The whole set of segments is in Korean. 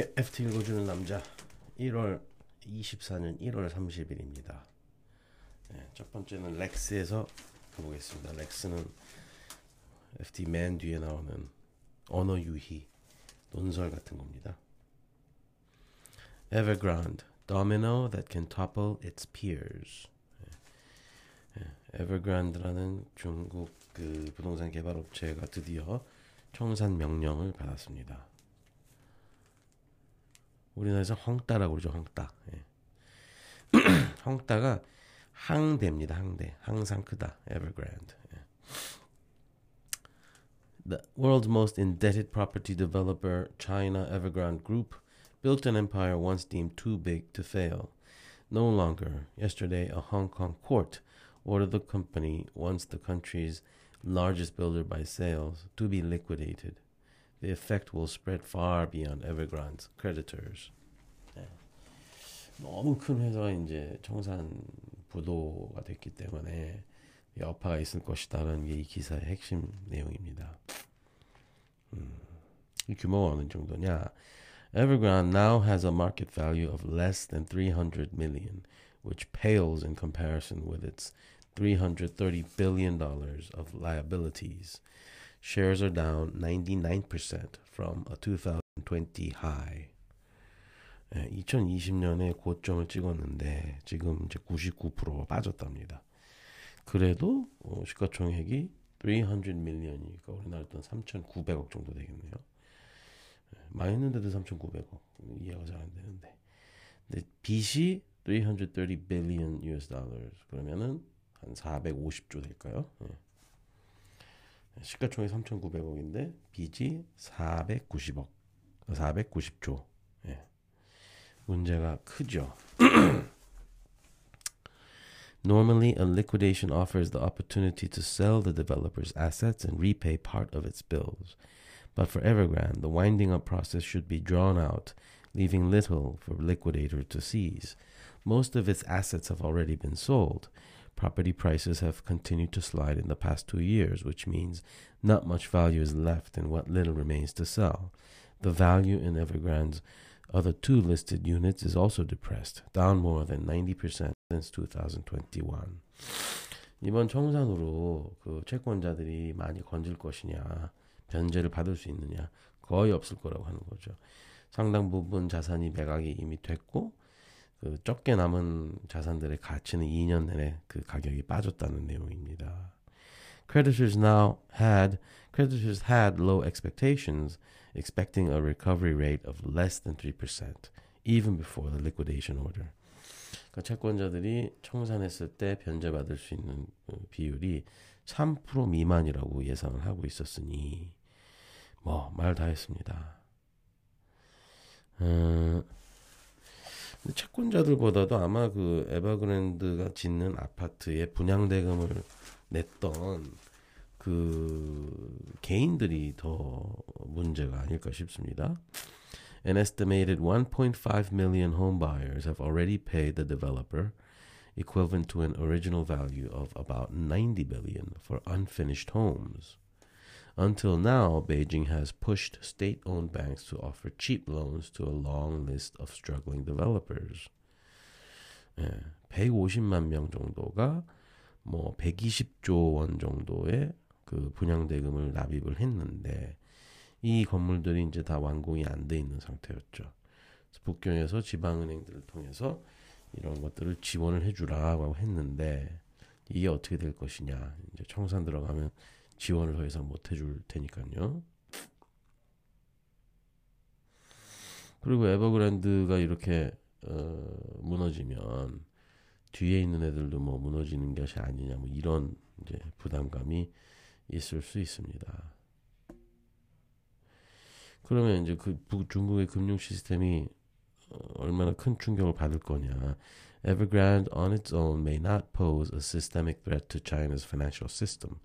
예, FT 읽어주는 남자 1월 24년 1월 30일입니다. 예, 첫 번째는 렉스에서 가보겠습니다. 렉스는 FT 맨 뒤에 나오는 언어 유희 논설 같은 겁니다. Evergrande, domino that can topple its peers. 예, 예, Evergrande라는 중국 그 부동산 개발 업체가 드디어 청산 명령을 받았습니다. 우리나라에서 헝따라고 그러죠. 헝따. 예. 헝따가 항대입니다. 항대. 항상 크다. Evergrande. 예. The world's most indebted property developer, China Evergrande Group, built an empire once deemed too big to fail. No longer. Yesterday, a Hong Kong court ordered the company, once the country's largest builder by sales, to be liquidated. The effect will spread far beyond Evergrande's creditors. 네. 너무 큰 회사가 이제 청산 부도가 됐기 때문에 여파가 있을 것이다라는 게 이 기사의 핵심 내용입니다. 음, 이 규모가 어느 정도냐? Evergrande now has a market value of less than 300 million, which pales in comparison with its 330 billion dollars of liabilities. Shares are down 99% from a 2020 high. 예, 2020년에 고점을 찍었는데 지금 이제 99% 빠졌답니다. 그래도 어, 시가총액이 300 밀리언이니까 우리나라 돈 3,900억 정도 되겠네요. 예, 망했는데도 3,900억 이해가 잘 안 되는데. 근데 빚이 330 billion US dollars 그러면은 한 450조 될까요? 예. 시가총액 3,900억인데 빚이 490억, 490조. 예. 문제가 크죠. Normally, a liquidation offers the opportunity to sell the developer's assets and repay part of its bills. But for Evergrande, the winding up process should be drawn out, leaving little for liquidator to seize. Most of its assets have already been sold. Property prices have continued to slide in the past two years, which means not much value is left in what little remains to sell. The value in Evergrande's other two listed units is also depressed, down more than 90% since 2021. 이번 청산으로 그 채권자들이 많이 건질 것이냐, 변제를 받을 수 있느냐, 거의 없을 거라고 하는 거죠. 상당 부분 자산이 매각이 이미 됐고, 그 적게 남은 자산들의 가치는 2년 내내 그 가격이 빠졌다는 내용입니다. Creditors now had creditors had low expectations, expecting a recovery rate of less than 3% even before the liquidation order. 그러니까 채권자들이 청산했을 때 변제받을 수 있는 비율이 3% 미만이라고 예상을 하고 있었으니 뭐 말 다 했습니다. 음, 채권자들보다도 아마 그 에버그랜드가 짓는 아파트의 분양대금을 냈던 그 개인들이 더 문제가 아닐까 싶습니다. An estimated 1.5 million home buyers have already paid the developer, equivalent to an original value of about 90 billion for unfinished homes. Until now, Beijing has pushed state owned banks to offer cheap loans to a long list of struggling developers. 예, 150만 명 정도가 뭐 120조 원 정도의 그 분양대금을 납입을 했는데 이 건물들이 이제 다 완공이 안 돼 있는 상태였죠. 북경에서 지방은행들을 통해서 이런 것들을 지원을 해주라고 했는데 이게 어떻게 될 것이냐 이제 청산 들어가면 지원을 더 이상 못 해줄 테니까요. 그리고 에버그랜드가 이렇게 어, 무너지면 뒤에 있는 애들도 뭐 무너지는 것이 아니냐 뭐 이런 이제 부담감이 있을 수 있습니다. 그러면 이제 그 중국의 금융 시스템이 얼마나 큰 충격을 받을 거냐. Evergrande on its own may not pose a systemic threat to China's financial system,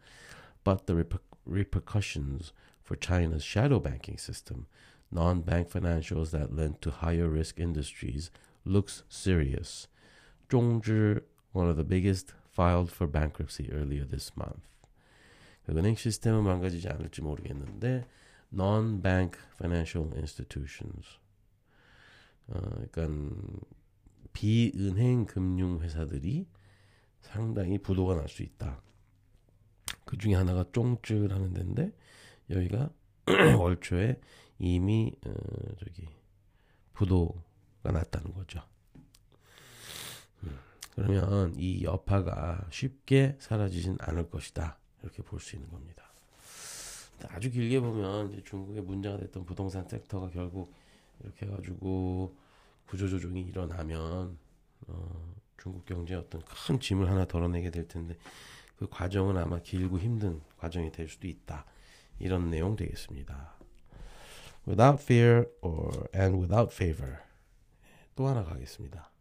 but the reper- repercussions for China's shadow banking system, non-bank financials that lend to higher risk industries, looks serious. Zhongzhi, one of the biggest, filed for bankruptcy earlier this month. 은행 시스템은 망가지지 않을지 모르겠는데 non-bank financial institutions 어, 그러니까 비은행 금융 회사들이 상당히 부도가 날 수 있다. 그 중에 하나가 쫑쯔라는 데인데 여기가 월 초에 이미 어, 저기 부도가 났다는 거죠. 음, 그러면 이 여파가 쉽게 사라지진 않을 것이다. 이렇게 볼 수 있는 겁니다. 아주 길게 보면 중국의 문제가 됐던 부동산 섹터가 결국 이렇게 해가지고 구조조정이 일어나면 어, 중국 경제에 어떤 큰 짐을 하나 덜어내게 될 텐데 그 과정은 아마 길고 힘든 과정이 될 수도 있다. 이런 내용 되겠습니다. Without fear or and without favor 또 하나 가겠습니다.